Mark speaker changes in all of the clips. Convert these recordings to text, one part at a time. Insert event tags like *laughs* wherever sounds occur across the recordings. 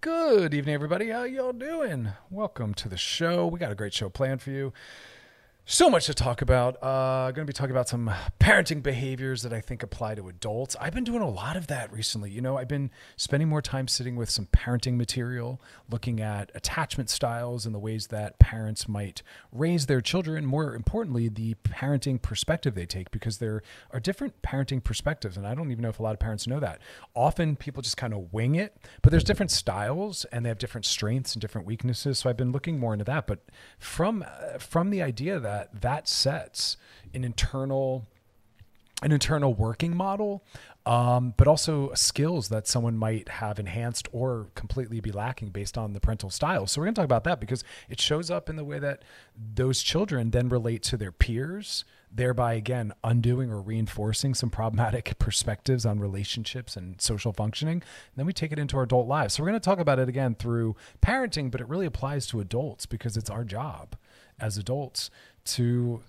Speaker 1: Good evening, everybody. How y'all doing? Welcome to the show. We got a great show planned for you. So much to talk about. Uh, going to be talking about some parenting behaviors that I think apply to adults. I've been doing a lot of that recently. You know, I've been spending more time sitting with some parenting material, looking at attachment styles and the ways that parents might raise their children. More importantly, the parenting perspective they take, because there are different parenting perspectives. And I don't even know if a lot of parents know that. Often people just kind of wing it, but there's different styles and they have different strengths and different weaknesses. So I've been looking more into that. But from, uh, from the idea that that that sets an internal an internal working model um, but also skills that someone might have enhanced or completely be lacking based on the parental style. So we're going to talk about that because it shows up in the way that those children then relate to their peers, thereby again undoing or reinforcing some problematic *laughs* perspectives on relationships and social functioning. And then we take it into our adult lives. So we're going to talk about it again through parenting, but it really applies to adults because it's our job as adults to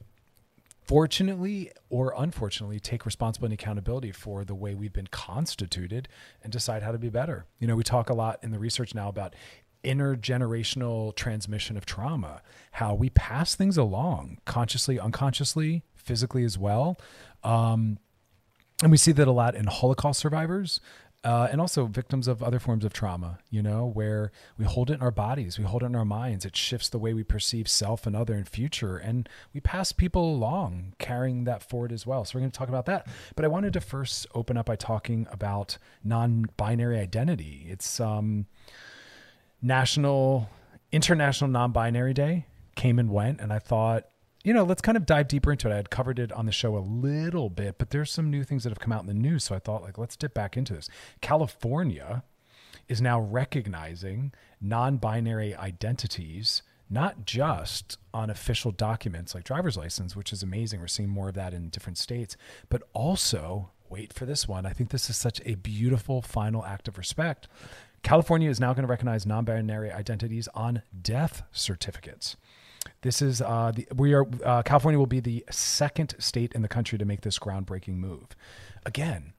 Speaker 1: fortunately or unfortunately take responsibility and accountability for the way we've been constituted and decide how to be better. You know, we talk a lot in the research now about intergenerational transmission of trauma, how we pass things along consciously, unconsciously, physically as well. Um, and we see that a lot in Holocaust survivors uh, and also victims of other forms of trauma, you know, where we hold it in our bodies, we hold it in our minds. It shifts the way we perceive self and other and future. And we pass people along carrying that forward as well. So we're going to talk about that. But I wanted to first open up by talking about non binary identity. It's um, National, International Non Binary Day came and went. And I thought, you know, let's kind of dive deeper into it. I had covered it on the show a little bit, but there's some new things that have come out in the news. So I thought, like, let's dip back into this. California is now recognizing non binary identities, not just on official documents like driver's license, which is amazing. We're seeing more of that in different states, but also, wait for this one. I think this is such a beautiful final act of respect. California is now going to recognize non binary identities on death certificates. This is uh, the, we are uh, California will be the second state in the country to make this groundbreaking move. Again,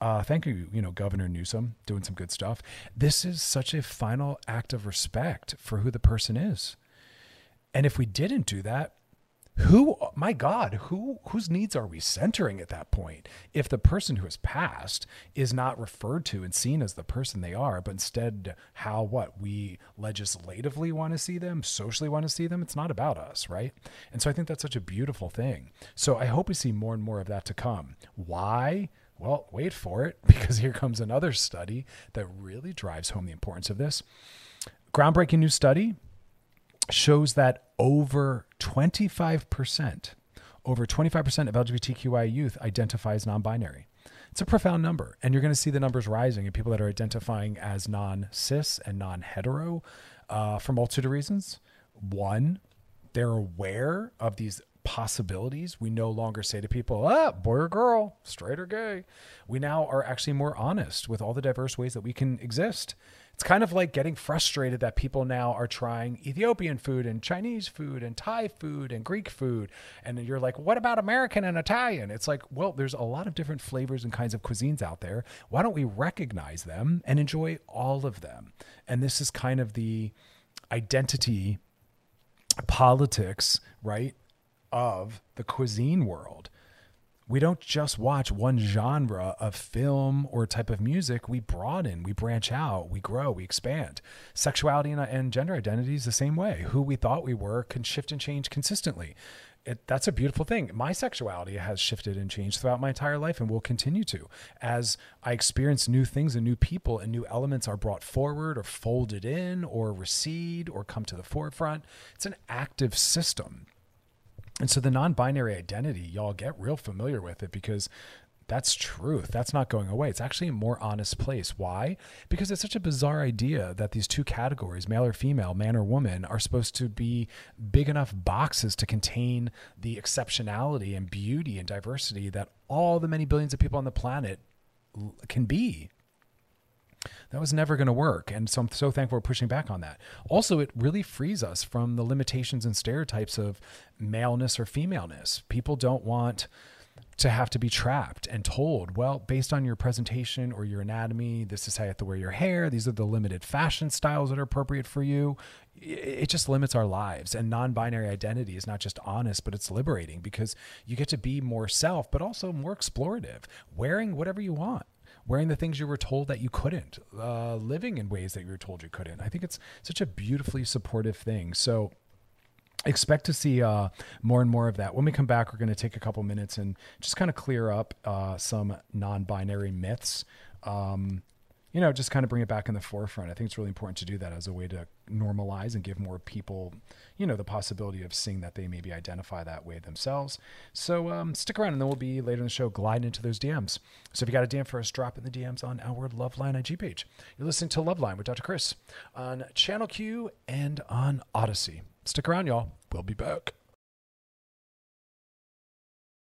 Speaker 1: uh, thank you, you know, Governor Newsom doing some good stuff. This is such a final act of respect for who the person is. And if we didn't do that, who my god who whose needs are we centering at that point if the person who has passed is not referred to and seen as the person they are but instead how what we legislatively want to see them socially want to see them? It's not about us right? And so i think that's such a beautiful thing. So i hope we see more and more of that to come. Why? Well wait for it *laughs* because here comes another study that really drives home the importance of this. Groundbreaking new study shows that over 25%, over 25% of LGBTQI youth identify as non binary. It's a profound number. And you're going to see the numbers rising in people that are identifying as non cis and non hetero uh, for multitude of reasons. One, they're aware of these possibilities. We no longer say to people, ah, boy or girl, straight or gay. We now are actually more honest with all the diverse ways that we can exist it's kind of like getting frustrated that people now are trying Ethiopian food and Chinese food and Thai food and Greek food. And you're like, what about American and Italian? It's like, well, there's a lot of different flavors and kinds of cuisines out there. Why don't we recognize them and enjoy all of them? And this is kind of the identity politics, right, of the cuisine world we don't just watch one genre of film or type of music. We broaden, we branch out, we grow, we expand. Sexuality and, and gender identity is the same way. Who we thought we were can shift and change consistently. It, that's a beautiful thing. My sexuality has shifted and changed throughout my entire life and will continue to as I experience new things and new people and new elements are brought forward or folded in or recede or come to the forefront. It's an active system. And so the non binary identity, y'all get real familiar with it because that's truth. That's not going away. It's actually a more honest place. Why? Because it's such a bizarre idea that these two categories, male or female, man or woman, are supposed to be big enough boxes to contain the exceptionality and beauty and diversity that all the many billions of people on the planet can be. That was never going to work. And so I'm so thankful we're pushing back on that. Also, it really frees us from the limitations and stereotypes of maleness or femaleness. People don't want to have to be trapped and told, well, based on your presentation or your anatomy, this is how you have to wear your hair. These are the limited fashion styles that are appropriate for you. It just limits our lives. And non binary identity is not just honest, but it's liberating because you get to be more self, but also more explorative, wearing whatever you want wearing the things you were told that you couldn't, uh, living in ways that you were told you couldn't. I think it's such a beautifully supportive thing. So expect to see uh, more and more of that. When we come back, we're going to take a couple minutes and just kind of clear up uh, some non-binary myths. Um, you know, just kind of bring it back in the forefront. I think it's really important to do that as a way to normalize and give more people, you know, the possibility of seeing that they maybe identify that way themselves. So um, stick around, and then we'll be later in the show gliding into those DMs. So if you got a DM for us, drop in the DMs on our Loveline IG page. You're listening to Loveline with Dr. Chris on Channel Q and on Odyssey. Stick around, y'all. We'll be back.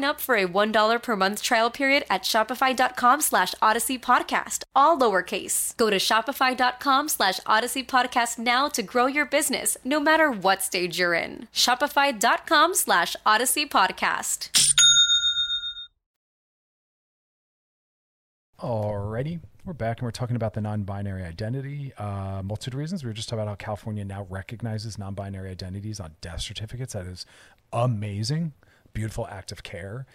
Speaker 2: up for a $1 per month trial period at shopify.com slash odyssey podcast, all lowercase. Go to shopify.com slash odyssey podcast now to grow your business, no matter what stage you're in. Shopify.com slash odyssey podcast.
Speaker 1: Alrighty, we're back and we're talking about the non-binary identity. Uh, multitude of reasons. We were just talking about how California now recognizes non-binary identities on death certificates. That is amazing. Beautiful act of care.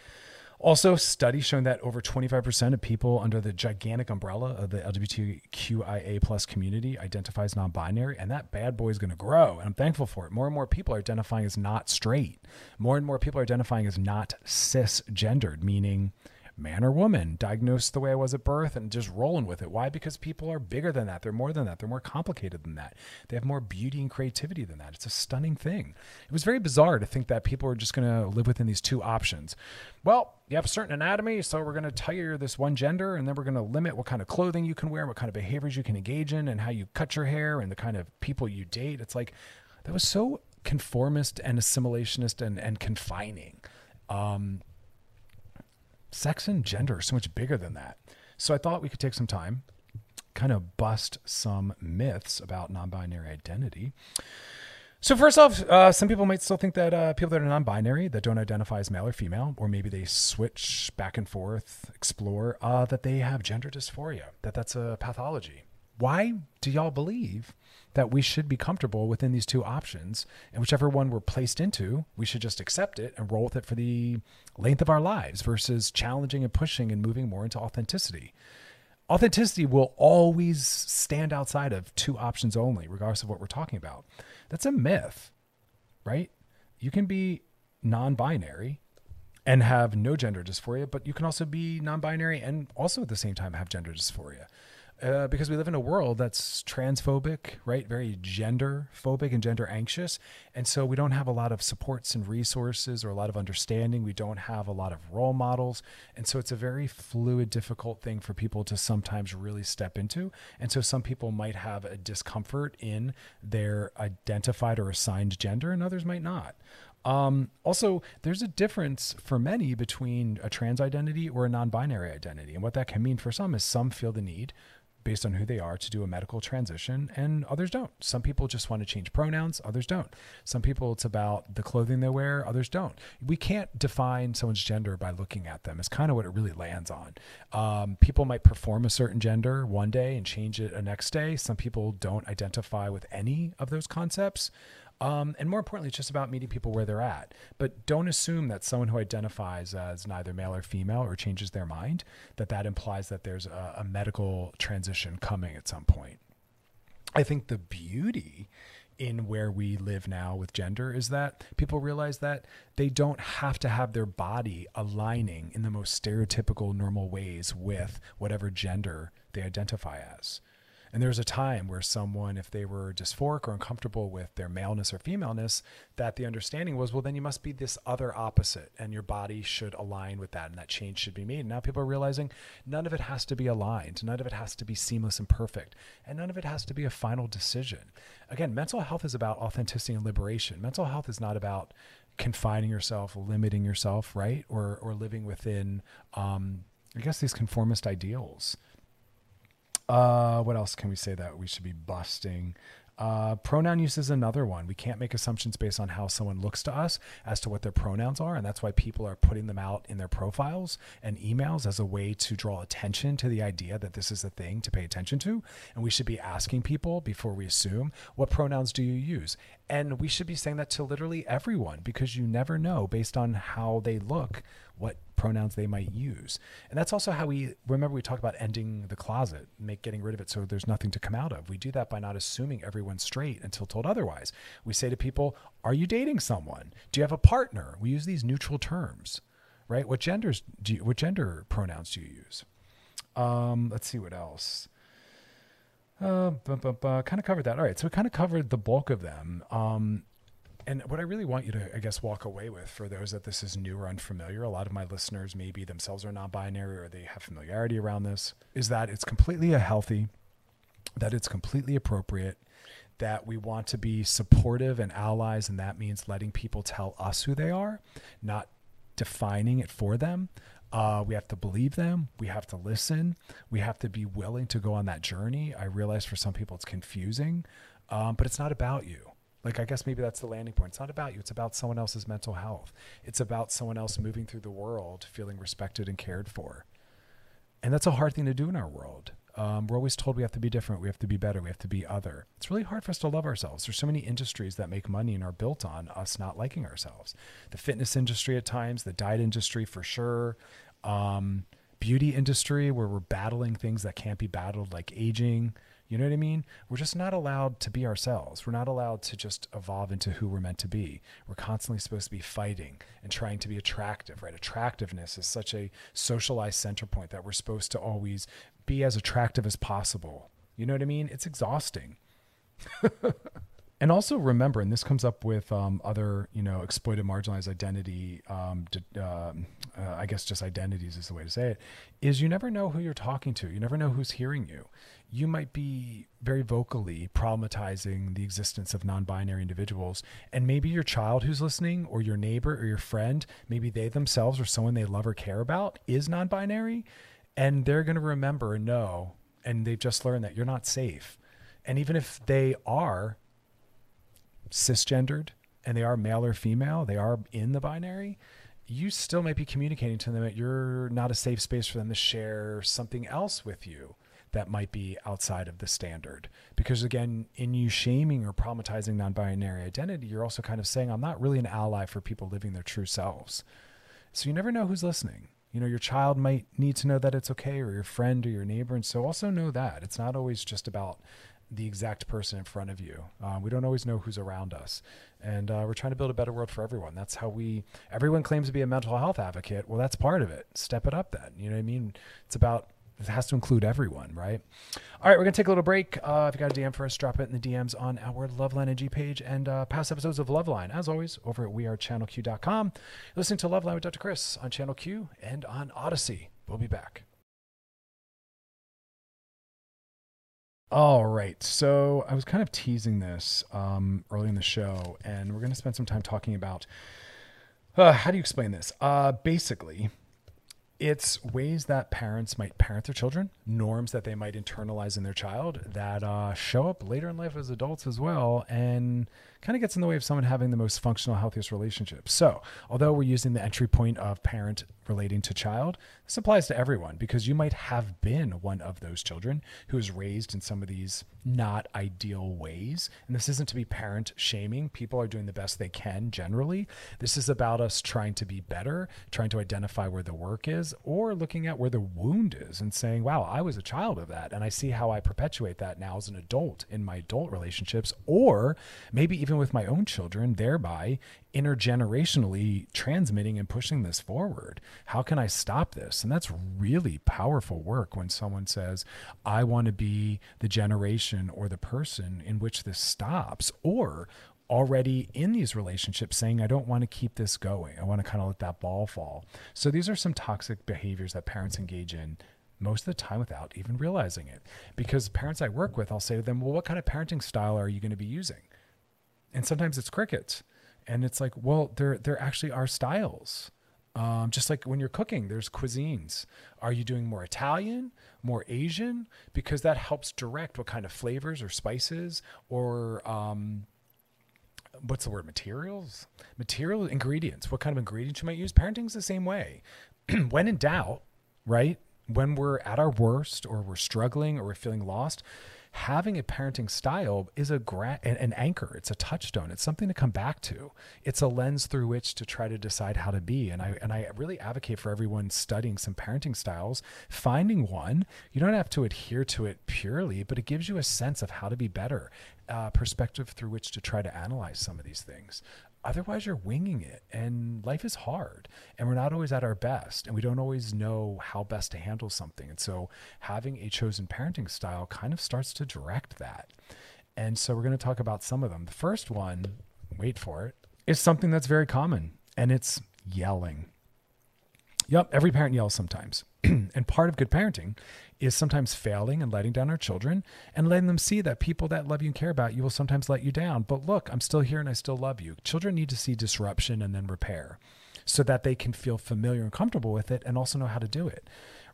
Speaker 1: Also, studies showing that over 25% of people under the gigantic umbrella of the LGBTQIA plus community identifies non-binary, and that bad boy is going to grow. And I'm thankful for it. More and more people are identifying as not straight. More and more people are identifying as not cisgendered, meaning man or woman, diagnosed the way I was at birth and just rolling with it. Why? Because people are bigger than that. They're more than that. They're more complicated than that. They have more beauty and creativity than that. It's a stunning thing. It was very bizarre to think that people are just going to live within these two options. Well, you have a certain anatomy, so we're going to tell you this one gender, and then we're going to limit what kind of clothing you can wear, what kind of behaviors you can engage in, and how you cut your hair, and the kind of people you date. It's like that was so conformist and assimilationist and, and confining. Um, sex and gender are so much bigger than that. So I thought we could take some time, kind of bust some myths about non binary identity. So first off, uh, some people might still think that uh, people that are non-binary, that don't identify as male or female, or maybe they switch back and forth, explore, uh, that they have gender dysphoria, that that's a pathology. Why do y'all believe that we should be comfortable within these two options, and whichever one we're placed into, we should just accept it and roll with it for the length of our lives, versus challenging and pushing and moving more into authenticity? authenticity will always stand outside of two options only, regardless of what we're talking about. That's a myth, right? You can be non binary and have no gender dysphoria, but you can also be non binary and also at the same time have gender dysphoria uh, because we live in a world that's transphobic, right? Very gender phobic and gender anxious. And so we don't have a lot of supports and resources or a lot of understanding. We don't have a lot of role models. And so it's a very fluid, difficult thing for people to sometimes really step into. And so some people might have a discomfort in their identified or assigned gender, and others might not. Um, also, there's a difference for many between a trans identity or a non binary identity. And what that can mean for some is some feel the need based on who they are to do a medical transition and others don't. Some people just want to change pronouns, others don't. Some people it's about the clothing they wear, others don't. We can't define someone's gender by looking at them. It's kind of what it really lands on. Um, people might perform a certain gender one day and change it a next day. Some people don't identify with any of those concepts. Um, and more importantly, it's just about meeting people where they're at. But don't assume that someone who identifies as neither male or female or changes their mind, that that implies that there's a, a medical transition coming at some point. I think the beauty in where we live now with gender is that people realize that they don't have to have their body aligning in the most stereotypical normal ways with whatever gender they identify as. And there was a time where someone, if they were dysphoric or uncomfortable with their maleness or femaleness, that the understanding was, well, then you must be this other opposite, and your body should align with that, and that change should be made. And now people are realizing none of it has to be aligned, none of it has to be seamless and perfect, and none of it has to be a final decision. Again, mental health is about authenticity and liberation. Mental health is not about confining yourself, limiting yourself, right, or or living within, um, I guess, these conformist ideals. Uh, what else can we say that we should be busting? Uh, pronoun use is another one. We can't make assumptions based on how someone looks to us as to what their pronouns are. And that's why people are putting them out in their profiles and emails as a way to draw attention to the idea that this is a thing to pay attention to. And we should be asking people before we assume, what pronouns do you use? And we should be saying that to literally everyone because you never know based on how they look what pronouns they might use. And that's also how we remember we talk about ending the closet, make getting rid of it so there's nothing to come out of. We do that by not assuming everyone's straight until told otherwise. We say to people, "Are you dating someone? Do you have a partner?" We use these neutral terms, right? What genders do you, what gender pronouns do you use? Um, let's see what else. Uh, kind of covered that. All right, so we kind of covered the bulk of them. Um, and what I really want you to, I guess, walk away with for those that this is new or unfamiliar, a lot of my listeners maybe themselves are non binary or they have familiarity around this, is that it's completely a healthy, that it's completely appropriate, that we want to be supportive and allies. And that means letting people tell us who they are, not defining it for them. Uh, we have to believe them. We have to listen. We have to be willing to go on that journey. I realize for some people it's confusing, um, but it's not about you. Like, I guess maybe that's the landing point. It's not about you, it's about someone else's mental health. It's about someone else moving through the world feeling respected and cared for. And that's a hard thing to do in our world. Um, we're always told we have to be different, we have to be better, we have to be other. It's really hard for us to love ourselves. There's so many industries that make money and are built on us not liking ourselves. The fitness industry at times, the diet industry for sure, um, beauty industry where we're battling things that can't be battled, like aging, You know what I mean? We're just not allowed to be ourselves. We're not allowed to just evolve into who we're meant to be. We're constantly supposed to be fighting and trying to be attractive, right? Attractiveness is such a socialized center point that we're supposed to always be as attractive as possible. You know what I mean? It's exhausting. *laughs* and also remember, and this comes up with um, other, you know, exploited, marginalized identity, um, um, uh, I guess just identities is the way to say it, is you never know who you're talking to. You never know who's hearing you. You might be very vocally problematizing the existence of non binary individuals. And maybe your child who's listening, or your neighbor, or your friend, maybe they themselves or someone they love or care about is non binary. And they're going to remember and know, and they've just learned that you're not safe. And even if they are cisgendered and they are male or female, they are in the binary, you still might be communicating to them that you're not a safe space for them to share something else with you that might be outside of the standard. Because again, in you shaming or problematizing non binary identity, you're also kind of saying, I'm not really an ally for people living their true selves. So you never know who's listening. You know, your child might need to know that it's okay, or your friend or your neighbor. And so also know that it's not always just about the exact person in front of you. Uh, we don't always know who's around us. And uh, we're trying to build a better world for everyone. That's how we, everyone claims to be a mental health advocate. Well, that's part of it. Step it up then. You know what I mean? It's about, it has to include everyone, right? All right, we're to take a little break. Uh, if you got a DM for us, drop it in the DMs on our Loveline IG page and uh, past episodes of Loveline, as always, over at wearechannelq.com. Listening to Loveline with Dr. Chris on Channel Q and on Odyssey. We'll be back. All right. So I was kind of teasing this um, early in the show, and we're going to spend some time talking about uh, how do you explain this? Uh, basically, it's ways that parents might parent their children, norms that they might internalize in their child that uh, show up later in life as adults as well, and kind of gets in the way of someone having the most functional, healthiest relationship. So, although we're using the entry point of parent relating to child, this applies to everyone because you might have been one of those children who was raised in some of these not ideal ways. And this isn't to be parent shaming. People are doing the best they can generally. This is about us trying to be better, trying to identify where the work is, or looking at where the wound is and saying, wow, I was a child of that. And I see how I perpetuate that now as an adult in my adult relationships, or maybe even with my own children, thereby intergenerationally transmitting and pushing this forward. How can I stop this? And that's really powerful work when someone says, I want to be the generation or the person in which this stops, or already in these relationships saying, I don't want to keep this going. I want to kind of let that ball fall. So these are some toxic behaviors that parents engage in most of the time without even realizing it. Because parents I work with, I'll say to them, Well, what kind of parenting style are you going to be using? And sometimes it's crickets. And it's like, well, there there actually are styles. Um, just like when you're cooking, there's cuisines. Are you doing more Italian, more Asian? Because that helps direct what kind of flavors or spices or um, what's the word? Materials, material ingredients. What kind of ingredients you might use? Parenting's the same way. *clears throat* when in doubt, right? When we're at our worst, or we're struggling, or we're feeling lost, having a parenting style is a gra- an, an anchor. It's a touchstone. It's something to come back to. It's a lens through which to try to decide how to be. And I and I really advocate for everyone studying some parenting styles, finding one. You don't have to adhere to it purely, but it gives you a sense of how to be better, uh, perspective through which to try to analyze some of these things. Otherwise, you're winging it, and life is hard, and we're not always at our best, and we don't always know how best to handle something. And so, having a chosen parenting style kind of starts to direct that. And so, we're going to talk about some of them. The first one, wait for it, is something that's very common, and it's yelling. Yep, every parent yells sometimes. *clears throat* and part of good parenting is sometimes failing and letting down our children and letting them see that people that love you and care about you will sometimes let you down. But look, I'm still here and I still love you. Children need to see disruption and then repair so that they can feel familiar and comfortable with it and also know how to do it.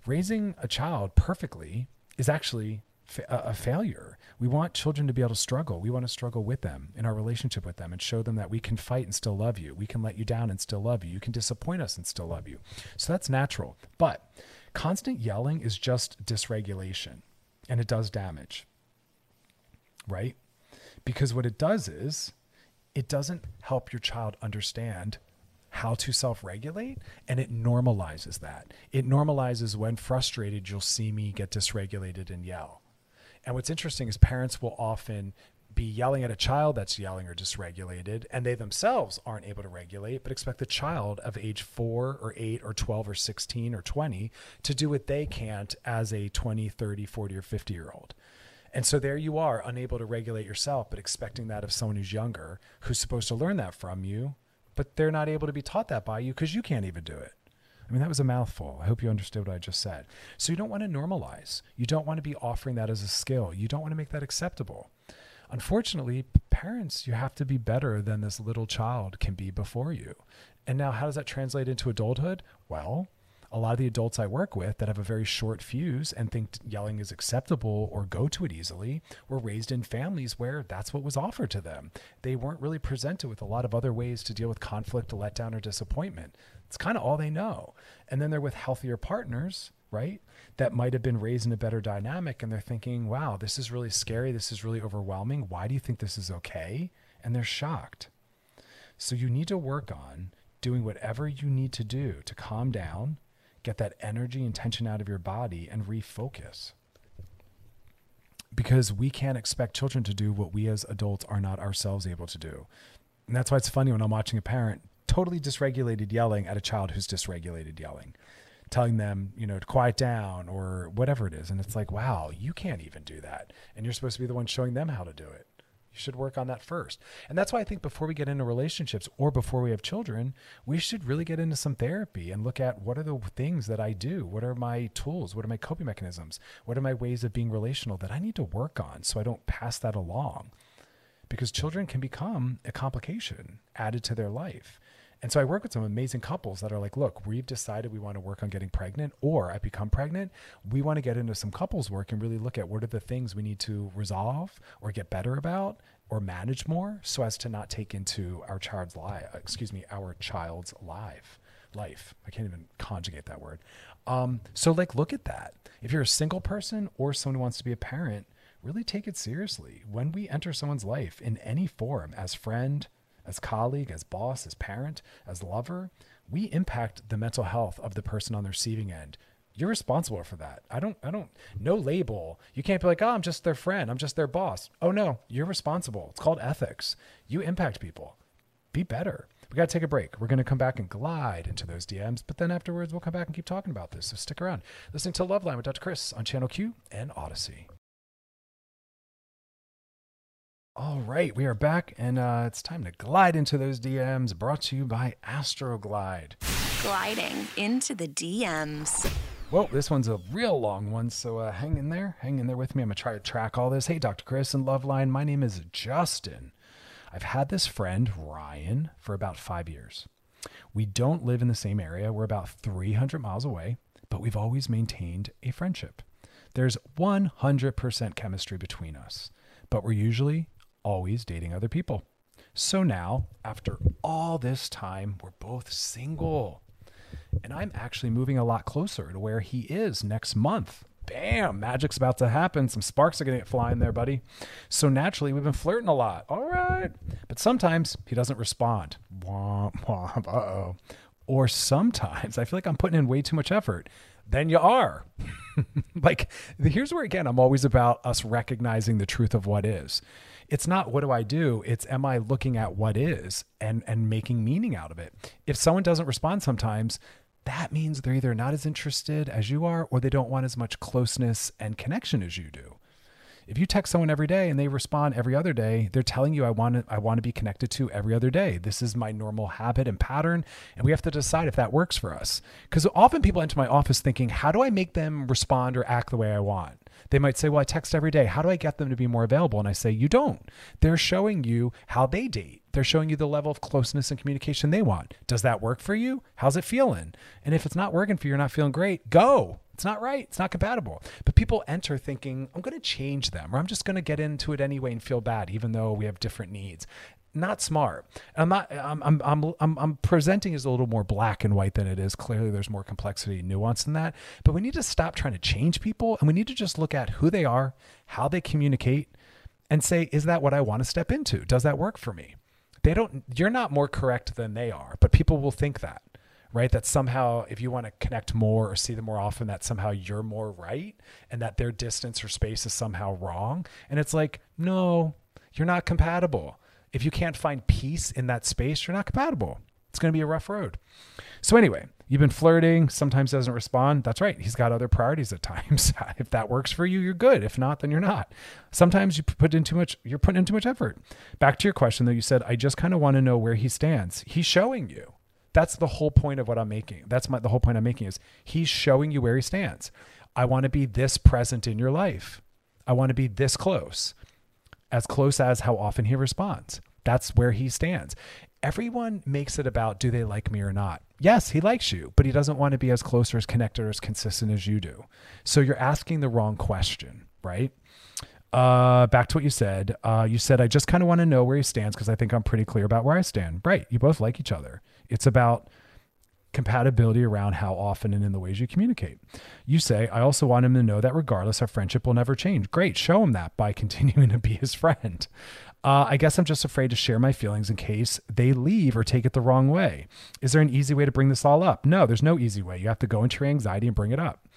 Speaker 1: Raising a child perfectly is actually a failure. We want children to be able to struggle. We want to struggle with them in our relationship with them and show them that we can fight and still love you. We can let you down and still love you. You can disappoint us and still love you. So that's natural. But constant yelling is just dysregulation and it does damage, right? Because what it does is it doesn't help your child understand how to self regulate and it normalizes that. It normalizes when frustrated, you'll see me get dysregulated and yell And what's interesting is parents will often be yelling at a child that's yelling or dysregulated, and they themselves aren't able to regulate, but expect the child of age four or eight or 12 or 16 or 20 to do what they can't as a 20, 30, 40, or 50 year old. And so there you are, unable to regulate yourself, but expecting that of someone who's younger, who's supposed to learn that from you, but they're not able to be taught that by you because you can't even do it. I mean, that was a mouthful. I hope you understood what I just said. So you don't want to normalize. You don't want to be offering that as a skill. You don't want to make that acceptable. Unfortunately, parents, you have to be better than this little child can be before you. And now, how does that translate into adulthood? Well, a lot of the adults I work with that have a very short fuse and think yelling is acceptable or go to it easily were raised in families where that's what was offered to them. They weren't really presented with a lot of other ways to deal with conflict, letdown, or disappointment. It's kind of all they know. And then they're with healthier partners, right? That might have been raised in a better dynamic and they're thinking, wow, this is really scary. This is really overwhelming. Why do you think this is okay? And they're shocked. So you need to work on doing whatever you need to do to calm down get that energy and tension out of your body and refocus. Because we can't expect children to do what we as adults are not ourselves able to do. And that's why it's funny when I'm watching a parent totally dysregulated yelling at a child who's dysregulated yelling, telling them, you know, to quiet down or whatever it is. And it's like, wow, you can't even do that. And you're supposed to be the one showing them how to do it. You should work on that first. And that's why I think before we get into relationships or before we have children, we should really get into some therapy and look at what are the things that I do? What are my tools? What are my coping mechanisms? What are my ways of being relational that I need to work on so I don't pass that along? Because children can become a complication added to their life. And so I work with some amazing couples that are like, look, we've decided we want to work on getting pregnant, or I become pregnant. We want to get into some couples work and really look at what are the things we need to resolve or get better about or manage more so as to not take into our child's life, excuse me, our child's life. Life. I can't even conjugate that word. Um, so, like, look at that. If you're a single person or someone who wants to be a parent, really take it seriously. When we enter someone's life in any form, as friend, as colleague, as boss, as parent, as lover, we impact the mental health of the person on the receiving end. You're responsible for that. I don't, I don't, no label. You can't be like, oh, I'm just their friend. I'm just their boss. Oh, no, you're responsible. It's called ethics. You impact people. Be better. We got to take a break. We're going to come back and glide into those DMs, but then afterwards, we'll come back and keep talking about this. So stick around. Listening to Loveline with Dr. Chris on Channel Q and Odyssey. All right, we are back, and uh, it's time to glide into those DMs. Brought to you by Astroglide.
Speaker 3: Gliding into the DMs.
Speaker 1: Well, this one's a real long one, so uh, hang in there. Hang in there with me. I'm going to try to track all this. Hey, Dr. Chris and Loveline. My name is Justin. I've had this friend, Ryan, for about five years. We don't live in the same area. We're about 300 miles away, but we've always maintained a friendship. There's 100% chemistry between us, but we're usually always dating other people. So now, after all this time, we're both single. And I'm actually moving a lot closer to where he is next month. Bam, magic's about to happen. Some sparks are going to get flying there, buddy. So naturally, we've been flirting a lot. All right. But sometimes he doesn't respond. Womp, womp, uh oh. Or sometimes I feel like I'm putting in way too much effort. Then you are. *laughs* like, here's where, again, I'm always about us recognizing the truth of what is it's not what do I do? It's am I looking at what is and and making meaning out of it. If someone doesn't respond sometimes, that means they're either not as interested as you are or they don't want as much closeness and connection as you do. If you text someone every day and they respond every other day, they're telling you I want to I want to be connected to every other day. This is my normal habit and pattern and we have to decide if that works for us. Cuz often people enter my office thinking, how do I make them respond or act the way I want? They might say, Well, I text every day. How do I get them to be more available? And I say, You don't. They're showing you how they date. They're showing you the level of closeness and communication they want. Does that work for you? How's it feeling? And if it's not working for you, you're not feeling great, go. It's not right. It's not compatible. But people enter thinking, I'm going to change them, or I'm just going to get into it anyway and feel bad, even though we have different needs not smart. I'm not. I'm, I'm. I'm. I'm. Presenting as a little more black and white than it is. Clearly, there's more complexity and nuance in that. But we need to stop trying to change people, and we need to just look at who they are, how they communicate, and say, is that what I want to step into? Does that work for me? They don't. You're not more correct than they are, but people will think that right? That somehow, if you want to connect more or see them more often, that somehow you're more right and that their distance or space is somehow wrong. And it's like, no, you're not compatible. If you can't find peace in that space, you're not compatible. It's going to be a rough road. So, anyway, you've been flirting, sometimes doesn't respond. That's right. He's got other priorities at times. *laughs* if that works for you, you're good. If not, then you're not. Sometimes you put in too much, you're putting in too much effort. Back to your question, though, you said, I just kind of want to know where he stands. He's showing you. That's the whole point of what I'm making. That's my, the whole point I'm making is he's showing you where he stands. I want to be this present in your life. I want to be this close, as close as how often he responds. That's where he stands. Everyone makes it about do they like me or not? Yes, he likes you, but he doesn't want to be as close or as connected or as consistent as you do. So you're asking the wrong question, right? Uh, back to what you said. Uh, you said, I just kind of want to know where he stands because I think I'm pretty clear about where I stand. Right. You both like each other. It's about compatibility around how often and in the ways you communicate. You say, I also want him to know that regardless, our friendship will never change. Great. Show him that by *laughs* continuing to be his friend. Uh, I guess I'm just afraid to share my feelings in case they leave or take it the wrong way. Is there an easy way to bring this all up? No, there's no easy way. You have to go into your anxiety and bring it up.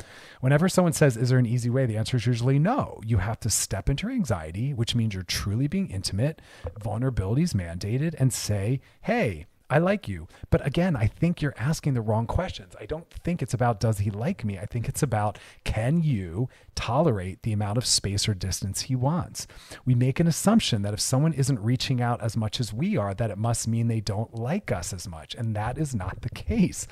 Speaker 1: Whenever someone says, Is there an easy way? the answer is usually no. You have to step into your anxiety, which means you're truly being intimate, vulnerability is mandated, and say, Hey, I like you. But again, I think you're asking the wrong questions. I don't think it's about does he like me? I think it's about can you tolerate the amount of space or distance he wants? We make an assumption that if someone isn't reaching out as much as we are, that it must mean they don't like us as much. And that is not the case.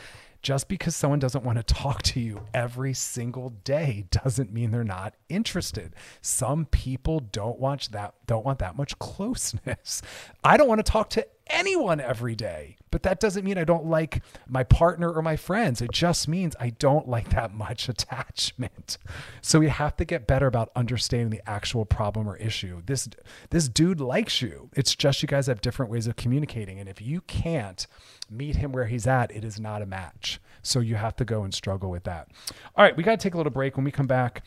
Speaker 1: Just because someone doesn't want to talk to you every single day doesn't mean they're not interested. Some people don't want that don't want that much closeness. I don't want to talk to anyone every day. But that doesn't mean I don't like my partner or my friends. It just means I don't like that much *laughs* attachment. So we have to get better about understanding the actual problem or issue. This this dude likes you. It's just you guys have different ways of communicating and if you can't meet him where he's at, it is not a match. So you have to go and struggle with that. All right, we got to take a little break when we come back.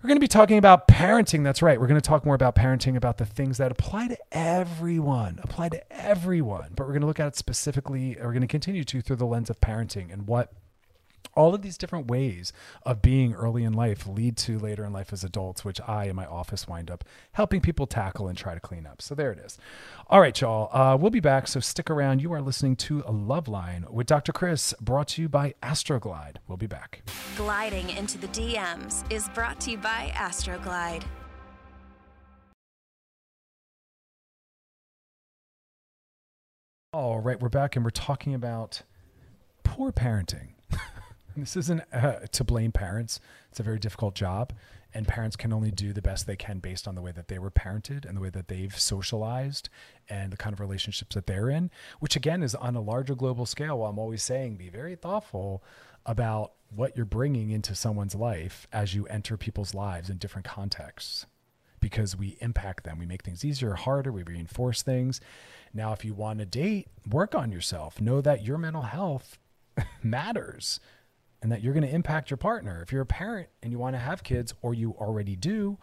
Speaker 1: We're going to be talking about parenting. That's right. We're going to talk more about parenting, about the things that apply to everyone, apply to everyone. But we're going to look at it specifically, we're going to continue to through the lens of parenting and what all of these different ways of being early in life lead to later in life as adults, which I in my office wind up helping people tackle and try to clean up. So there it is. All right, y'all. Uh, we'll be back. So stick around. You are listening to a Loveline with Dr. Chris, brought to you by Astroglide. We'll be back.
Speaker 3: Gliding into the DMs is brought to you by Astroglide.
Speaker 1: All right, we're back and we're talking about poor parenting. *laughs* this isn't uh, to blame parents. It's a very difficult job, and parents can only do the best they can based on the way that they were parented and the way that they've socialized and the kind of relationships that they're in, which again is on a larger global scale. While I'm always saying be very thoughtful about what you're bringing into someone's life as you enter people's lives in different contexts because we impact them. We make things easier, harder, we reinforce things. Now, if you want to date, work on yourself. Know that your mental health *laughs* matters and that you're going to impact your partner. If you're a parent and you want to have kids or you already do,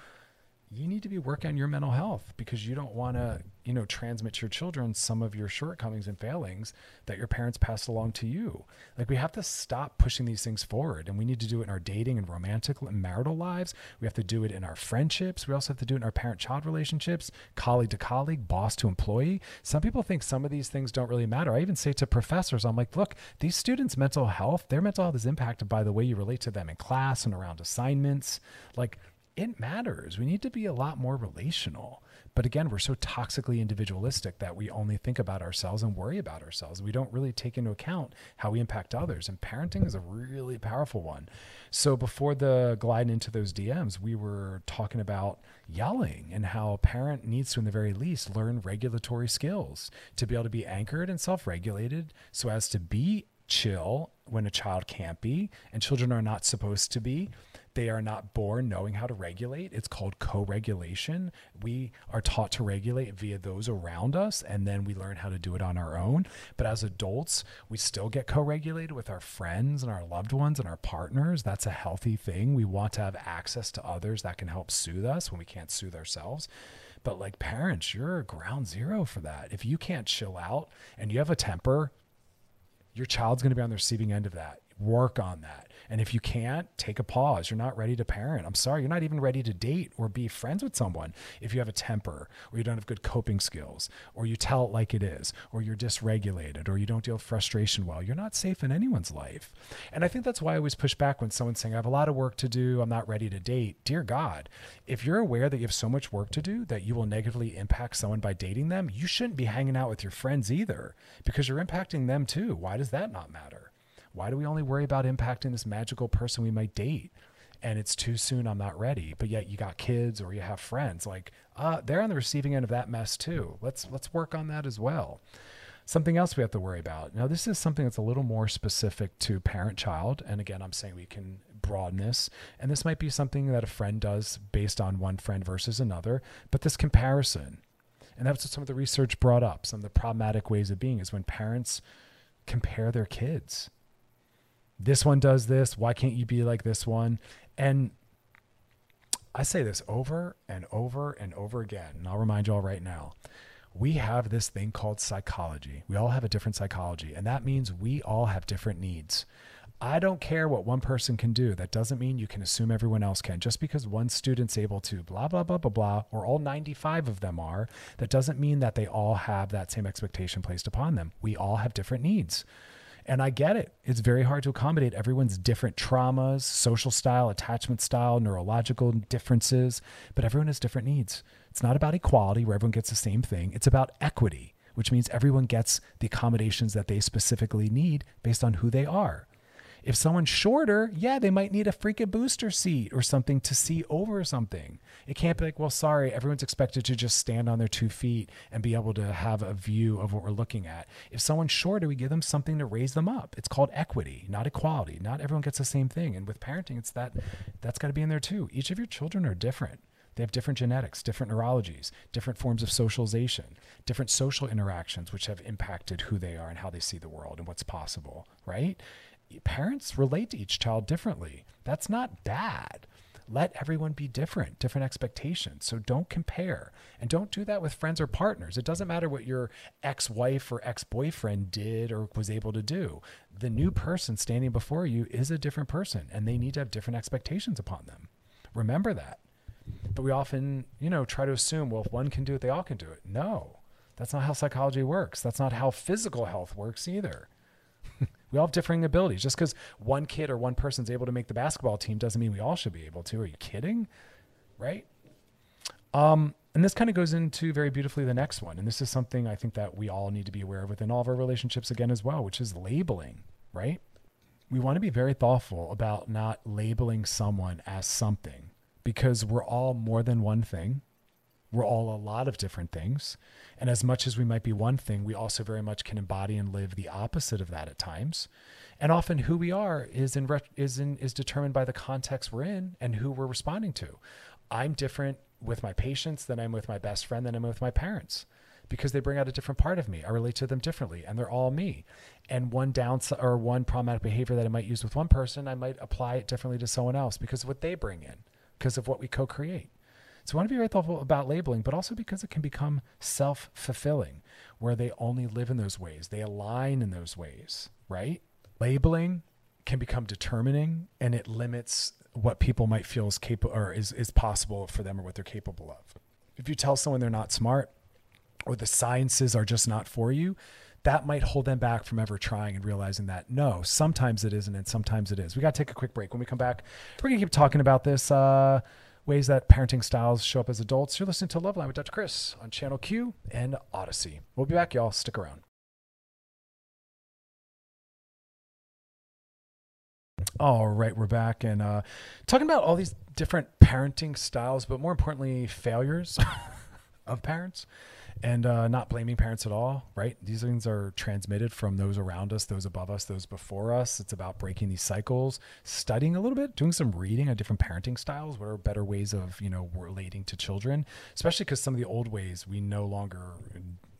Speaker 1: you need to be working on your mental health because you don't want to, you know, transmit to your children some of your shortcomings and failings that your parents passed along to you. Like we have to stop pushing these things forward and we need to do it in our dating and romantic and marital lives. We have to do it in our friendships. We also have to do it in our parent-child relationships, colleague to colleague, boss to employee. Some people think some of these things don't really matter. I even say to professors, I'm like, look, these students' mental health, their mental health is impacted by the way you relate to them in class and around assignments. Like it matters. We need to be a lot more relational. But again, we're so toxically individualistic that we only think about ourselves and worry about ourselves. We don't really take into account how we impact others. And parenting is a really powerful one. So before the glide into those DMs, we were talking about yelling and how a parent needs to, in the very least, learn regulatory skills to be able to be anchored and self regulated so as to be chill when a child can't be and children are not supposed to be they are not born knowing how to regulate. It's called co regulation. We are taught to regulate via those around us, and then we learn how to do it on our own. But as adults, we still get co regulated with our friends and our loved ones and our partners. That's a healthy thing. We want to have access to others that can help soothe us when we can't soothe ourselves. But like parents, you're ground zero for that. If you can't chill out and you have a temper, Your child's going to be on the receiving end of that. Work on that. And if you can't, take a pause. You're not ready to parent. I'm sorry, you're not even ready to date or be friends with someone if you have a temper or you don't have good coping skills or you tell it like it is or you're dysregulated or you don't deal with frustration well. You're not safe in anyone's life. And I think that's why I always push back when someone's saying, I have a lot of work to do. I'm not ready to date. Dear God, if you're aware that you have so much work to do that you will negatively impact someone by dating them, you shouldn't be hanging out with your friends either because you're impacting them too. Why does that not matter? Why do we only worry about impacting this magical person we might date? And it's too soon, I'm not ready. But yet you got kids or you have friends. Like, uh, they're on the receiving end of that mess too. Let's let's work on that as well. Something else we have to worry about. Now, this is something that's a little more specific to parent child. And again, I'm saying we can broaden this. And this might be something that a friend does based on one friend versus another. But this comparison, and that's what some of the research brought up. Some of the problematic ways of being is when parents compare their kids this one does this. Why can't you be like this one? And I say this over and over and over again. And I'll remind you all right now. We have this thing called psychology. We all have a different psychology, and that means we all have different needs. I don't care what one person can do. That doesn't mean you can assume everyone else can. Just because one student's able to, blah, blah, blah, blah, blah, or all 95 of them are, that doesn't mean that they all have that same expectation placed upon them. We all have different needs. And I get it. It's very hard to accommodate everyone's different traumas, social style, attachment style, neurological differences, but everyone has different needs. It's not about equality where everyone gets the same thing, it's about equity, which means everyone gets the accommodations that they specifically need based on who they are. If someone's shorter, yeah, they might need a freaking booster seat or something to see over something. It can't be like, well, sorry, everyone's expected to just stand on their two feet and be able to have a view of what we're looking at. If someone's shorter, we give them something to raise them up. It's called equity, not equality. Not everyone gets the same thing. And with parenting, it's that that's got to be in there too. Each of your children are different. They have different genetics, different neurologies, different forms of socialization, different social interactions, which have impacted who they are and how they see the world and what's possible, right? Parents relate to each child differently. That's not bad. Let everyone be different, different expectations. So don't compare. And don't do that with friends or partners. It doesn't matter what your ex wife or ex boyfriend did or was able to do. The new person standing before you is a different person and they need to have different expectations upon them. Remember that. But we often, you know, try to assume, well, if one can do it, they all can do it. No, that's not how psychology works. That's not how physical health works either. We all have differing abilities. Just because one kid or one person's able to make the basketball team doesn't mean we all should be able to. Are you kidding? Right? Um, and this kind of goes into very beautifully the next one. And this is something I think that we all need to be aware of within all of our relationships again as well, which is labeling, right? We want to be very thoughtful about not labeling someone as something because we're all more than one thing. We're all a lot of different things. And as much as we might be one thing, we also very much can embody and live the opposite of that at times. And often who we are is in is in is determined by the context we're in and who we're responding to. I'm different with my patients than I'm with my best friend than I'm with my parents because they bring out a different part of me. I relate to them differently and they're all me. And one downside or one problematic behavior that I might use with one person, I might apply it differently to someone else because of what they bring in, because of what we co-create. So I want to be very thoughtful about labeling, but also because it can become self fulfilling, where they only live in those ways, they align in those ways, right? Labeling can become determining and it limits what people might feel is capable or is, is possible for them or what they're capable of. If you tell someone they're not smart or the sciences are just not for you, that might hold them back from ever trying and realizing that no, sometimes it isn't and sometimes it is. We got to take a quick break. When we come back, we're going to keep talking about this. Uh, ways that parenting styles show up as adults. You're listening to Loveline with Dr. Chris on Channel Q and Audacy. We'll be back, y'all. Stick around. All right, we're back and uh, talking about all these different parenting styles, but more importantly, failures *laughs* of parents and uh, not blaming parents at all, right? These things are transmitted from those around us, those above us, those before us. It's about breaking these cycles, studying a little bit, doing some reading on different parenting styles. What are better ways of, you know, relating to children, especially because some of the old ways we no longer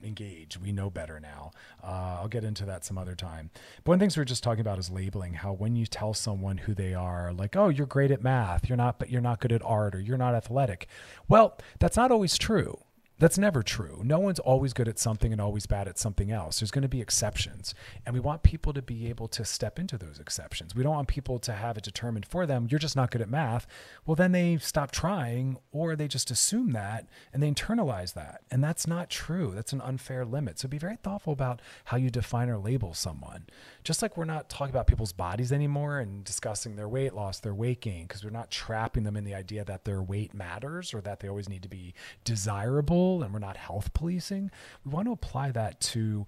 Speaker 1: engage. We know better now. Uh, I'll get into that some other time. But one the things we are just talking about is labeling. How when you tell someone who they are, like, "Oh, you're great at math. You're not, but you're not good at art, or you're not athletic." Well, that's not always true That's never true. No one's always good at something and always bad at something else. There's going to be exceptions. And we want people to be able to step into those exceptions. We don't want people to have it determined for them. You're just not good at math. Well, then they stop trying or they just assume that and they internalize that. And that's not true. That's an unfair limit. So be very thoughtful about how you define or label someone. Just like we're not talking about people's bodies anymore and discussing their weight loss, their weight gain, because we're not trapping them in the idea that their weight matters or that they always need to be desirable and we're not health policing. We want to apply that to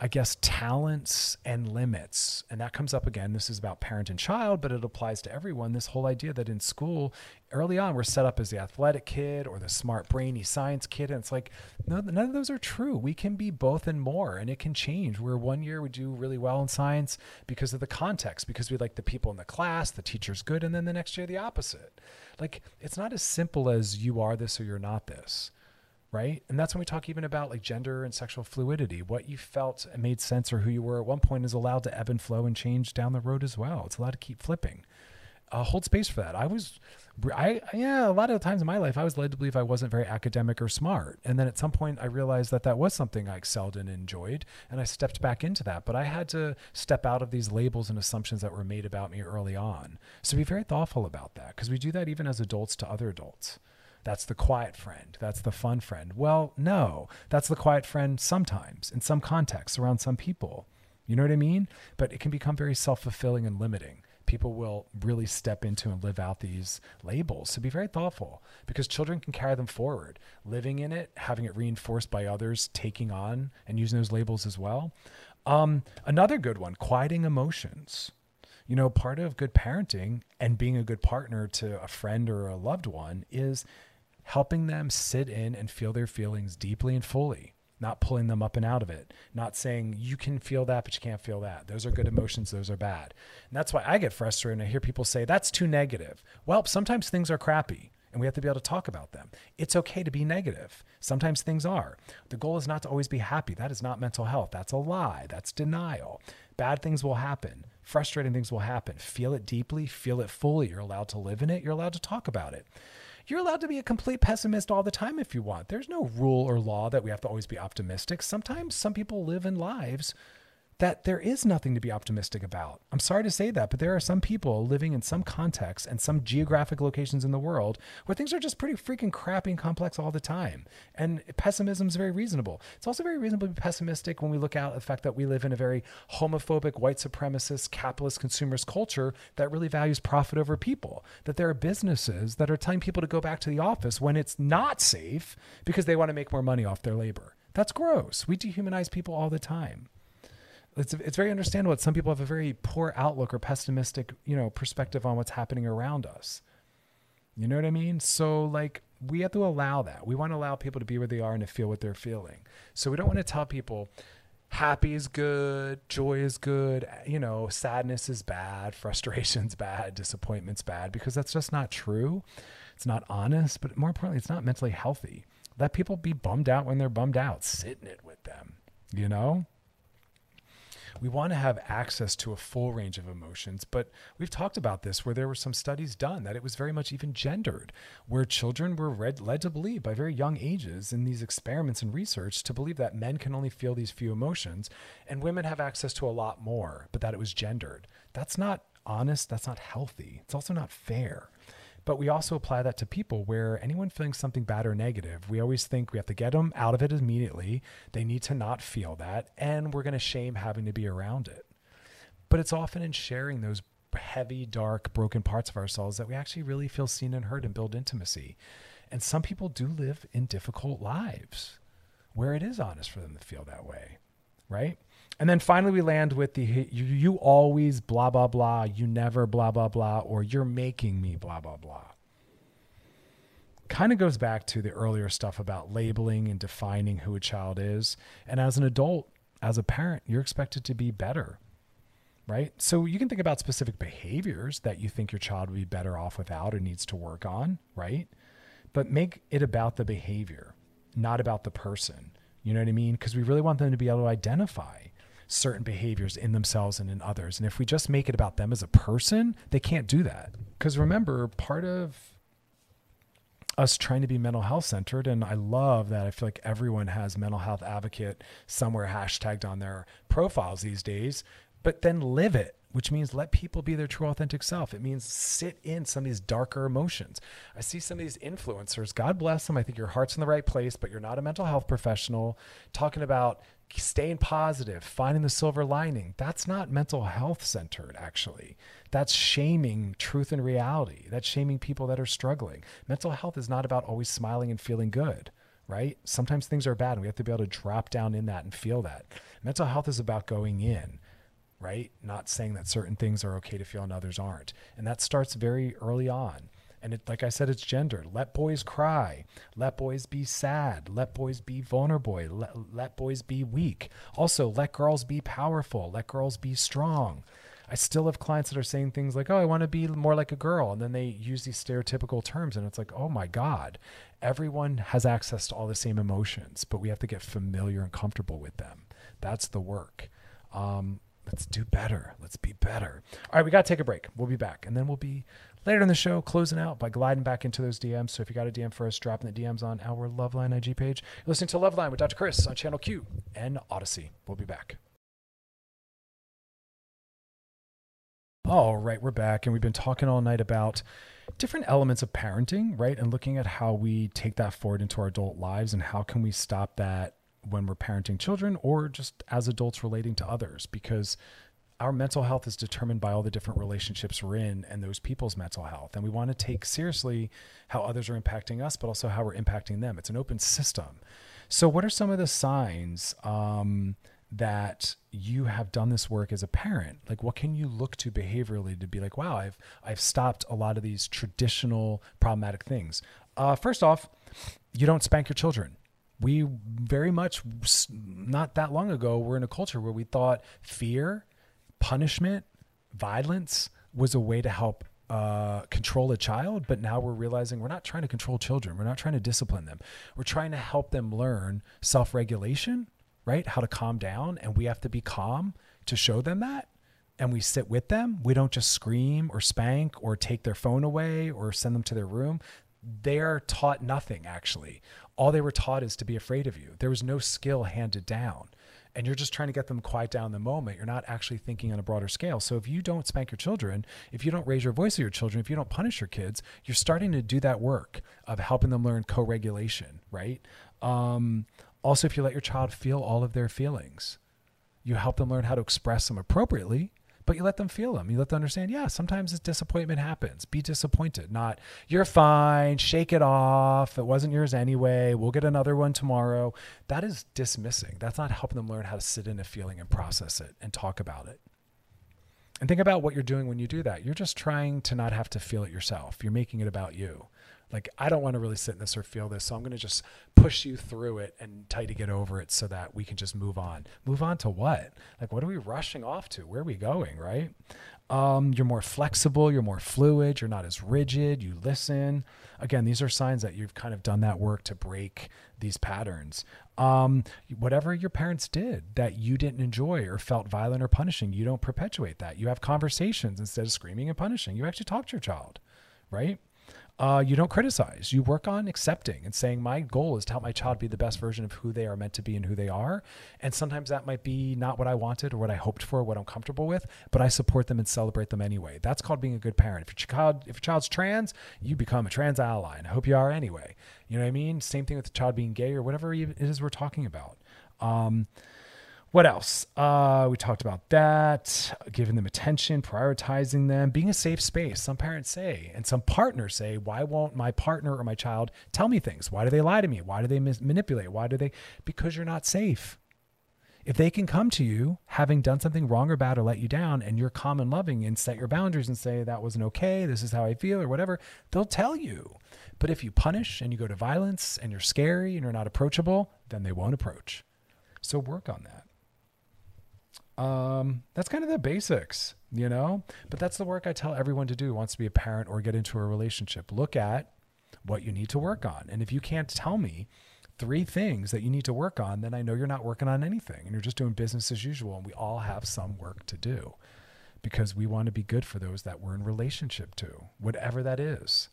Speaker 1: I guess, talents and limits. And that comes up again. This is about parent and child, but it applies to everyone. This whole idea that in school, early on, we're set up as the athletic kid or the smart, brainy science kid. And it's like, no, none of those are true. We can be both and more, and it can change. Where one year we do really well in science because of the context, because we like the people in the class, the teacher's good, and then the next year the opposite. Like, it's not as simple as you are this or you're not this right? And that's when we talk even about like gender and sexual fluidity. What you felt made sense or who you were at one point is allowed to ebb and flow and change down the road as well. It's allowed to keep flipping. Uh, hold space for that. I was, I yeah, a lot of the times in my life, I was led to believe I wasn't very academic or smart, and then at some point, I realized that that was something I excelled and enjoyed, and I stepped back into that. But I had to step out of these labels and assumptions that were made about me early on. So be very thoughtful about that because we do that even as adults to other adults. That's the quiet friend. That's the fun friend. Well, no, that's the quiet friend sometimes in some contexts around some people. You know what I mean? But it can become very self fulfilling and limiting. People will really step into and live out these labels. So be very thoughtful because children can carry them forward, living in it, having it reinforced by others, taking on and using those labels as well. Um, another good one quieting emotions you know, part of good parenting and being a good partner to a friend or a loved one is helping them sit in and feel their feelings deeply and fully, not pulling them up and out of it, not saying you can feel that, but you can't feel that. Those are good emotions, those are bad. And that's why I get frustrated and I hear people say, that's too negative. Well, sometimes things are crappy and we have to be able to talk about them. It's okay to be negative. Sometimes things are. The goal is not to always be happy. That is not mental health. That's a lie. That's denial. Bad things will happen. Frustrating things will happen. Feel it deeply, feel it fully. You're allowed to live in it. You're allowed to talk about it. You're allowed to be a complete pessimist all the time if you want. There's no rule or law that we have to always be optimistic. Sometimes some people live in lives that there is nothing to be optimistic about. I'm sorry to say that, but there are some people living in some contexts and some geographic locations in the world where things are just pretty freaking crappy and complex all the time. And pessimism is very reasonable. It's also very reasonable to be pessimistic when we look out at the fact that we live in a very homophobic, white supremacist, capitalist consumerist culture that really values profit over people. That there are businesses that are telling people to go back to the office when it's not safe because they want to make more money off their labor. That's gross. We dehumanize people all the time it's it's very understandable that some people have a very poor outlook or pessimistic, you know, perspective on what's happening around us. You know what I mean? So like we have to allow that. We want to allow people to be where they are and to feel what they're feeling. So we don't want to tell people happy is good, joy is good, you know, sadness is bad, frustration's bad, disappointment's bad because that's just not true. It's not honest, but more importantly, it's not mentally healthy. Let people be bummed out when they're bummed out. Sit in it with them, you know? We want to have access to a full range of emotions. But we've talked about this where there were some studies done that it was very much even gendered, where children were read, led to believe by very young ages in these experiments and research to believe that men can only feel these few emotions and women have access to a lot more, but that it was gendered. That's not honest. That's not healthy. It's also not fair. But we also apply that to people where anyone feeling something bad or negative, we always think we have to get them out of it immediately. They need to not feel that. And we're going to shame having to be around it. But it's often in sharing those heavy, dark, broken parts of ourselves that we actually really feel seen and heard and build intimacy. And some people do live in difficult lives where it is honest for them to feel that way, right? And then finally, we land with the you, you always blah, blah, blah, you never blah, blah, blah, or you're making me blah, blah, blah. Kind of goes back to the earlier stuff about labeling and defining who a child is. And as an adult, as a parent, you're expected to be better, right? So you can think about specific behaviors that you think your child would be better off without or needs to work on, right? But make it about the behavior, not about the person. You know what I mean? Because we really want them to be able to identify certain behaviors in themselves and in others. And if we just make it about them as a person, they can't do that. Because remember, part of us trying to be mental health centered. And I love that I feel like everyone has mental health advocate somewhere hashtagged on their profiles these days, but then live it which means let people be their true authentic self. It means sit in some of these darker emotions. I see some of these influencers, God bless them. I think your heart's in the right place, but you're not a mental health professional, talking about staying positive, finding the silver lining. That's not mental health centered, actually. That's shaming truth and reality. That's shaming people that are struggling. Mental health is not about always smiling and feeling good right? Sometimes things are bad and we have to be able to drop down in that and feel that. Mental health is about going in right? Not saying that certain things are okay to feel and others aren't. And that starts very early on. And it, like I said, it's gender. Let boys cry. Let boys be sad. Let boys be vulnerable. Let, let boys be weak. Also, let girls be powerful. Let girls be strong. I still have clients that are saying things like, oh, I want to be more like a girl. And then they use these stereotypical terms. And it's like, oh my God, everyone has access to all the same emotions, but we have to get familiar and comfortable with them. That's the work. Um, Let's do better. Let's be better. All right, we got to take a break. We'll be back. And then we'll be later in the show closing out by gliding back into those DMs. So if you got a DM for us, dropping the DMs on our Loveline IG page. You're listening to Loveline with Dr. Chris on Channel Q and Audacy. We'll be back. All right, we're back, and we've been talking all night about different elements of parenting, right? And looking at how we take that forward into our adult lives and how can we stop that when we're parenting children or just as adults relating to others because our mental health is determined by all the different relationships we're in and those people's mental health. And we want to take seriously how others are impacting us, but also how we're impacting them. It's an open system. So, what are some of the signs um, that you have done this work as a parent? Like, what can you look to behaviorally to be like, wow, I've I've stopped a lot of these traditional problematic things. Uh, first off, you don't spank your children we very much not that long ago were in a culture where we thought fear, punishment, violence was a way to help uh, control a child, but now we're realizing we're not trying to control children. We're not trying to discipline them. We're trying to help them learn self regulation, right? How to calm down. And we have to be calm to show them that. And we sit with them. We don't just scream or spank or take their phone away or send them to their room. They're taught nothing, actually all they were taught is to be afraid of you. There was no skill handed down. And you're just trying to get them quiet down the moment. You're not actually thinking on a broader scale. So if you don't spank your children, if you don't raise your voice of your children, if you don't punish your kids, you're starting to do that work of helping them learn co-regulation, right? Um, also, if you let your child feel all of their feelings, you help them learn how to express them appropriately but you let them feel them. You let them understand, yeah, sometimes this disappointment happens. Be disappointed, not you're fine, shake it off. It wasn't yours anyway. We'll get another one tomorrow. That is dismissing. That's not helping them learn how to sit in a feeling and process it and talk about it. And think about what you're doing when you do that. You're just trying to not have to feel it yourself. You're making it about you like I don't want to really sit in this or feel this, so I'm going to just push you through it and try to get over it so that we can just move on. Move on to what? Like what are we rushing off to? Where are we going, right? Um, you're more flexible, you're more fluid, you're not as rigid, you listen. Again, these are signs that you've kind of done that work to break these patterns. Um, whatever your parents did that you didn't enjoy or felt violent or punishing, you don't perpetuate that. You have conversations instead of screaming and punishing. You actually talk to your child, right? Uh, you don't criticize. You work on accepting and saying, my goal is to help my child be the best version of who they are meant to be and who they are. And sometimes that might be not what I wanted or what I hoped for, or what I'm comfortable with, but I support them and celebrate them anyway. That's called being a good parent. If your child, if your child's trans, you become a trans ally, and I hope you are anyway. You know what I mean? Same thing with the child being gay or whatever it is we're talking about. Um, what else? Uh, we talked about that, giving them attention, prioritizing them, being a safe space. Some parents say, and some partners say, why won't my partner or my child tell me things? Why do they lie to me? Why do they mis- manipulate? Why do they? Because you're not safe. If they can come to you having done something wrong or bad or let you down, and you're calm and loving and set your boundaries and say, that wasn't okay, this is how I feel, or whatever, they'll tell you. But if you punish and you go to violence and you're scary and you're not approachable, then they won't approach. So work on that. Um, that's kind of the basics, you know? But that's the work I tell everyone to do wants to be a parent or get into a relationship. Look at what you need to work on. And if you can't tell me three things that you need to work on, then I know you're not working on anything and you're just doing business as usual. And we all have some work to do because we want to be good for those that we're in relationship to, whatever that is.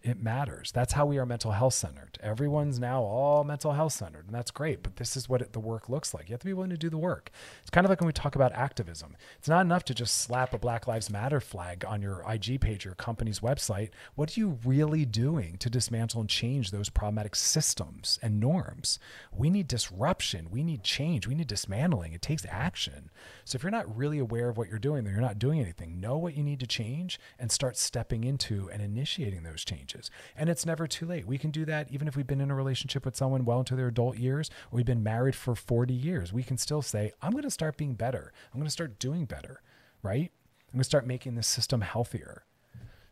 Speaker 1: It matters. That's how we are mental health centered. Everyone's now all mental health centered, and that's great. But this is what it, the work looks like. You have to be willing to do the work. It's kind of like when we talk about activism. It's not enough to just slap a Black Lives Matter flag on your IG page or company's website. What are you really doing to dismantle and change those problematic systems and norms? We need disruption. We need change. We need dismantling. It takes action. So if you're not really aware of what you're doing, then you're not doing anything. Know what you need to change and start stepping into and initiating those changes. And it's never too late. We can do that even if we've been in a relationship with someone well into their adult years or we've been married for 40 years. We can still say, I'm going to start being better. I'm going to start doing better, right? I'm going to start making this system healthier.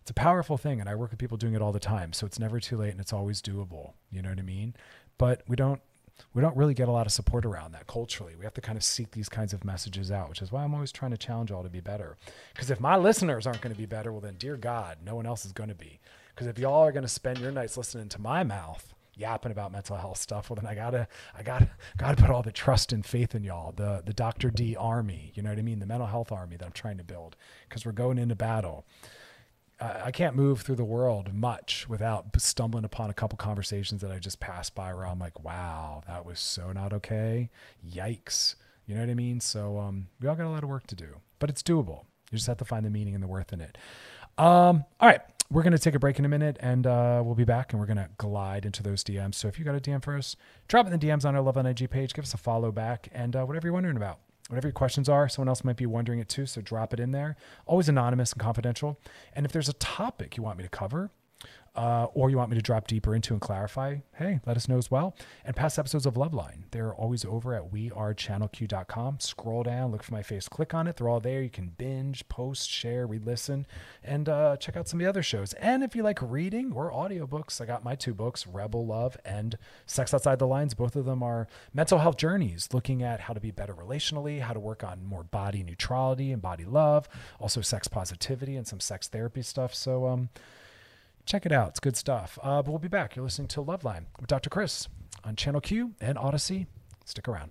Speaker 1: It's a powerful thing. And I work with people doing it all the time. So it's never too late and it's always doable. You know what I mean? But we don't we don't really get a lot of support around that culturally. We have to kind of seek these kinds of messages out, which is why I'm always trying to challenge all to be better. Because if my listeners aren't going to be better, well, then, dear God, no one else is going to be. Because if y'all are going to spend your nights listening to my mouth yapping about mental health stuff, well, then I gotta, I gotta, gotta put all the trust and faith in y'all, the the Dr. D army. You know what I mean? The mental health army that I'm trying to build. Because we're going into battle. I can't move through the world much without stumbling upon a couple conversations that I just passed by where I'm like, wow, that was so not okay. Yikes. You know what I mean? So um, we all got a lot of work to do, but it's doable. You just have to find the meaning and the worth in it. Um, all right. We're going to take a break in a minute and uh, we'll be back and we're going to glide into those DMs. So if you got a DM for us, drop it in the DMs on our Loveline IG page. Give us a follow back and uh, whatever you're wondering about whatever your questions are. Someone else might be wondering it too, so drop it in there. Always anonymous and confidential. And if there's a topic you want me to cover, uh, or you want me to drop deeper into and clarify, hey, let us know as well. And past episodes of Loveline, they're always over at wearechannelq.com. Scroll down, look for my face, click on it. They're all there. You can binge, post, share, re listen, and uh, check out some of the other shows. And if you like reading or audiobooks, I got my two books, Rebel Love and Sex Outside the Lines. Both of them are mental health journeys, looking at how to be better relationally, how to work on more body neutrality and body love, also sex positivity and some sex therapy stuff. So, um, check it out. It's good stuff. Uh, but we'll be back. You're listening to Loveline with Dr. Chris on Channel Q and Audacy. Stick around.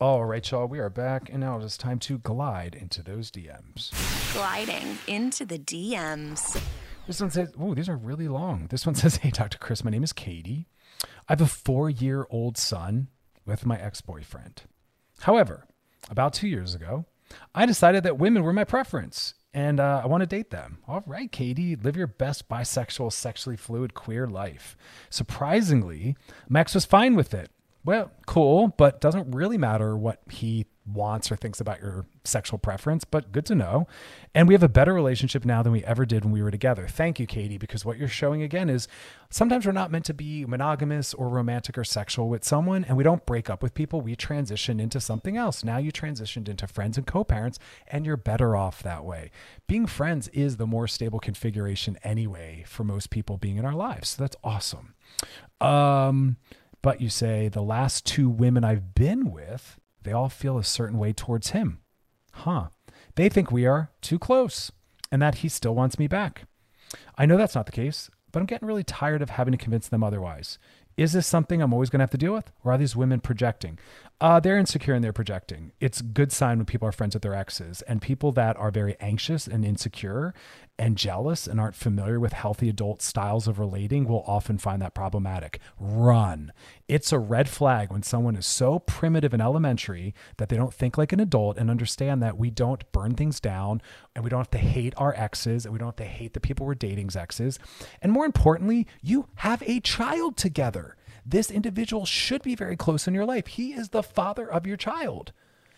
Speaker 1: All right, y'all, we are back, and now it is time to glide into those DMs.
Speaker 3: Gliding into the DMs.
Speaker 1: This one says, "Oh, these are really long." This one *laughs* says, "Hey, Dr. Chris, my name is Katie. I have a four-year-old son with my ex-boyfriend. However, about two years ago, I decided that women were my preference, and uh, I want to date them. All right, Katie, live your best bisexual, sexually fluid, queer life. Surprisingly, Max was fine with it." Well, cool, but doesn't really matter what he wants or thinks about your sexual preference, but good to know. And we have a better relationship now than we ever did when we were together. Thank you, Katie, because what you're showing again is sometimes we're not meant to be monogamous or romantic or sexual with someone, and we don't break up with people. We transition into something else. Now you transitioned into friends and co parents, and you're better off that way. Being friends is the more stable configuration anyway for most people being in our lives. So that's awesome. Um, but you say the last two women I've been with, they all feel a certain way towards him. Huh. They think we are too close and that he still wants me back. I know that's not the case, but I'm getting really tired of having to convince them otherwise. Is this something I'm always going to have to deal with? Or are these women projecting? Uh, they're insecure and they're projecting. It's a good sign when people are friends with their exes. And people that are very anxious and insecure and jealous and aren't familiar with healthy adult styles of relating will often find that problematic. Run. It's a red flag when someone is so primitive and elementary that they don't think like an adult and understand that we don't burn things down and we don't have to hate our exes and we don't have to hate the people we're dating's exes. And more importantly, you have a child together. This individual should be very close in your life. He is the father of your child.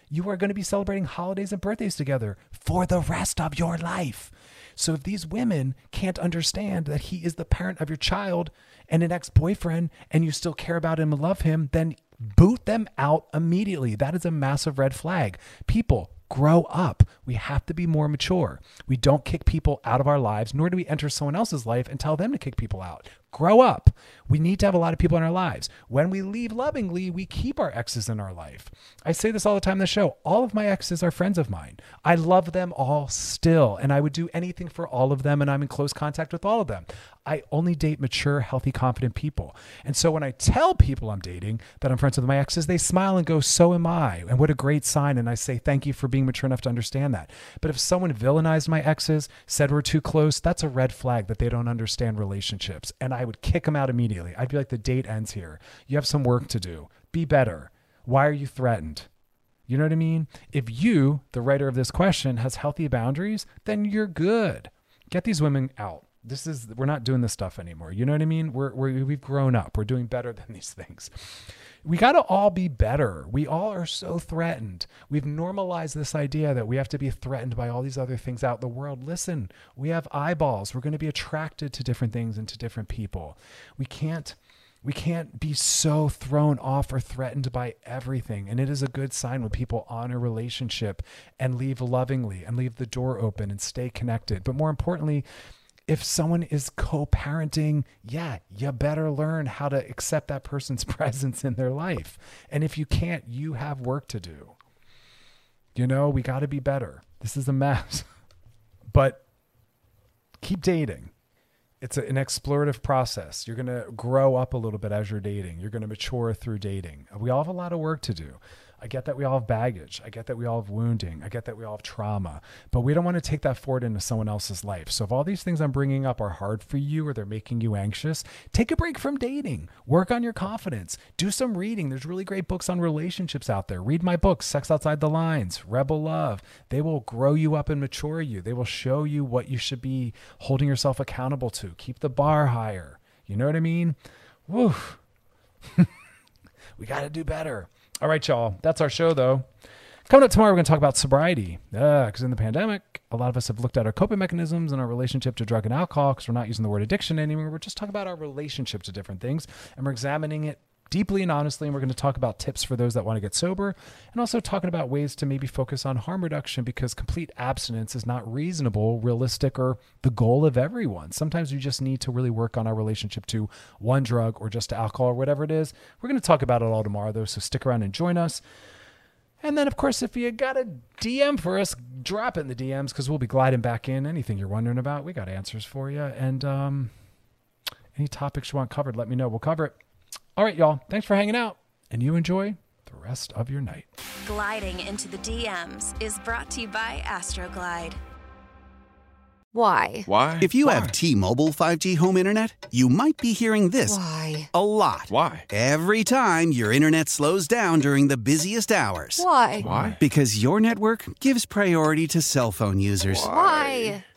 Speaker 1: You are going to be celebrating holidays and birthdays together for the rest of your life. So if these women can't understand that he is the parent of your child and an ex-boyfriend and you still care about him and love him, then boot them out immediately. That is a massive red flag. People, grow up. We have to be more mature. We don't kick people out of our lives, nor do we enter someone else's life and tell them to kick people out. Grow up. We need to have a lot of people in our lives. When we leave lovingly, we keep our exes in our life. I say this all the time in the show. All of my exes are friends of mine. I love them all still, and I would do anything for all of them, and I'm in close contact with all of them. I only date mature, healthy, confident people. And so when I tell people I'm dating that I'm friends with my exes, they smile and go, So am I. And what a great sign. And I say, Thank you for being mature enough to understand that. But if someone villainized my exes, said we're too close, that's a red flag that they don't understand relationships. And I would kick them out immediately. I'd be like, The date ends here. You have some work to do. Be better. Why are you threatened? You know what I mean? If you, the writer of this question, has healthy boundaries, then you're good. Get these women out this is we're not doing this stuff anymore. You know what I mean? We're, we're we've grown up. We're doing better than these *laughs* things. We got to all be better. We all are so threatened. We've normalized this idea that we have to be threatened by all these other things out in the world. Listen, we have eyeballs. We're going to be attracted to different things and to different people. We can't we can't be so thrown off or threatened by everything. And it is a good sign when people honor relationship and leave lovingly and leave the door open and stay connected. But more importantly, if someone is co-parenting, yeah, you better learn how to accept that person's *laughs* presence in their life. And if you can't, you have work to do. You know, we got to be better. This is a mess. *laughs* but keep dating. It's a, an explorative process. You're going to grow up a little bit as you're dating. You're going to mature through dating. We all have a lot of work to do. I get that we all have baggage. I get that we all have wounding. I get that we all have trauma, but we don't want to take that forward into someone else's life. So if all these things I'm bringing up are hard for you or they're making you anxious, take a break from dating. Work on your confidence. Do some reading. There's really great books on relationships out there. Read my books, Sex Outside the Lines, Rebel Love. They will grow you up and mature you. They will show you what you should be holding yourself accountable to. Keep the bar higher. You know what I mean? Woo. *laughs* we got to do better. All right, y'all. That's our show, though. Coming up tomorrow, we're going to talk about sobriety. Because uh, in the pandemic, a lot of us have looked at our coping mechanisms and our relationship to drug and alcohol because we're not using the word addiction anymore. We're just talking about our relationship to different things. And we're examining it deeply and honestly. And we're going to talk about tips for those that want to get sober and also talking about ways to maybe focus on harm reduction because complete abstinence is not reasonable, realistic, or the goal of everyone. Sometimes we just need to really work on our relationship to one drug or just to alcohol or whatever it is. We're going to talk about it all tomorrow, though. So stick around and join us. And then, of course, if you got a DM for us, drop it in the DMs because we'll be gliding back in. Anything you're wondering about, we got answers for you. And um, any topics you want covered, let me know. We'll cover it. All right, y'all. Thanks for hanging out, and you enjoy the rest of your night.
Speaker 3: Gliding into the DMs is brought to you by Astroglide.
Speaker 4: Why?
Speaker 5: Why? If you have T-Mobile 5G home internet, you might be hearing this
Speaker 4: Why?
Speaker 5: a lot. Why? Every time your internet slows down during the busiest hours. Why?
Speaker 4: Why?
Speaker 5: Because your network gives priority to cell phone users.
Speaker 4: Why?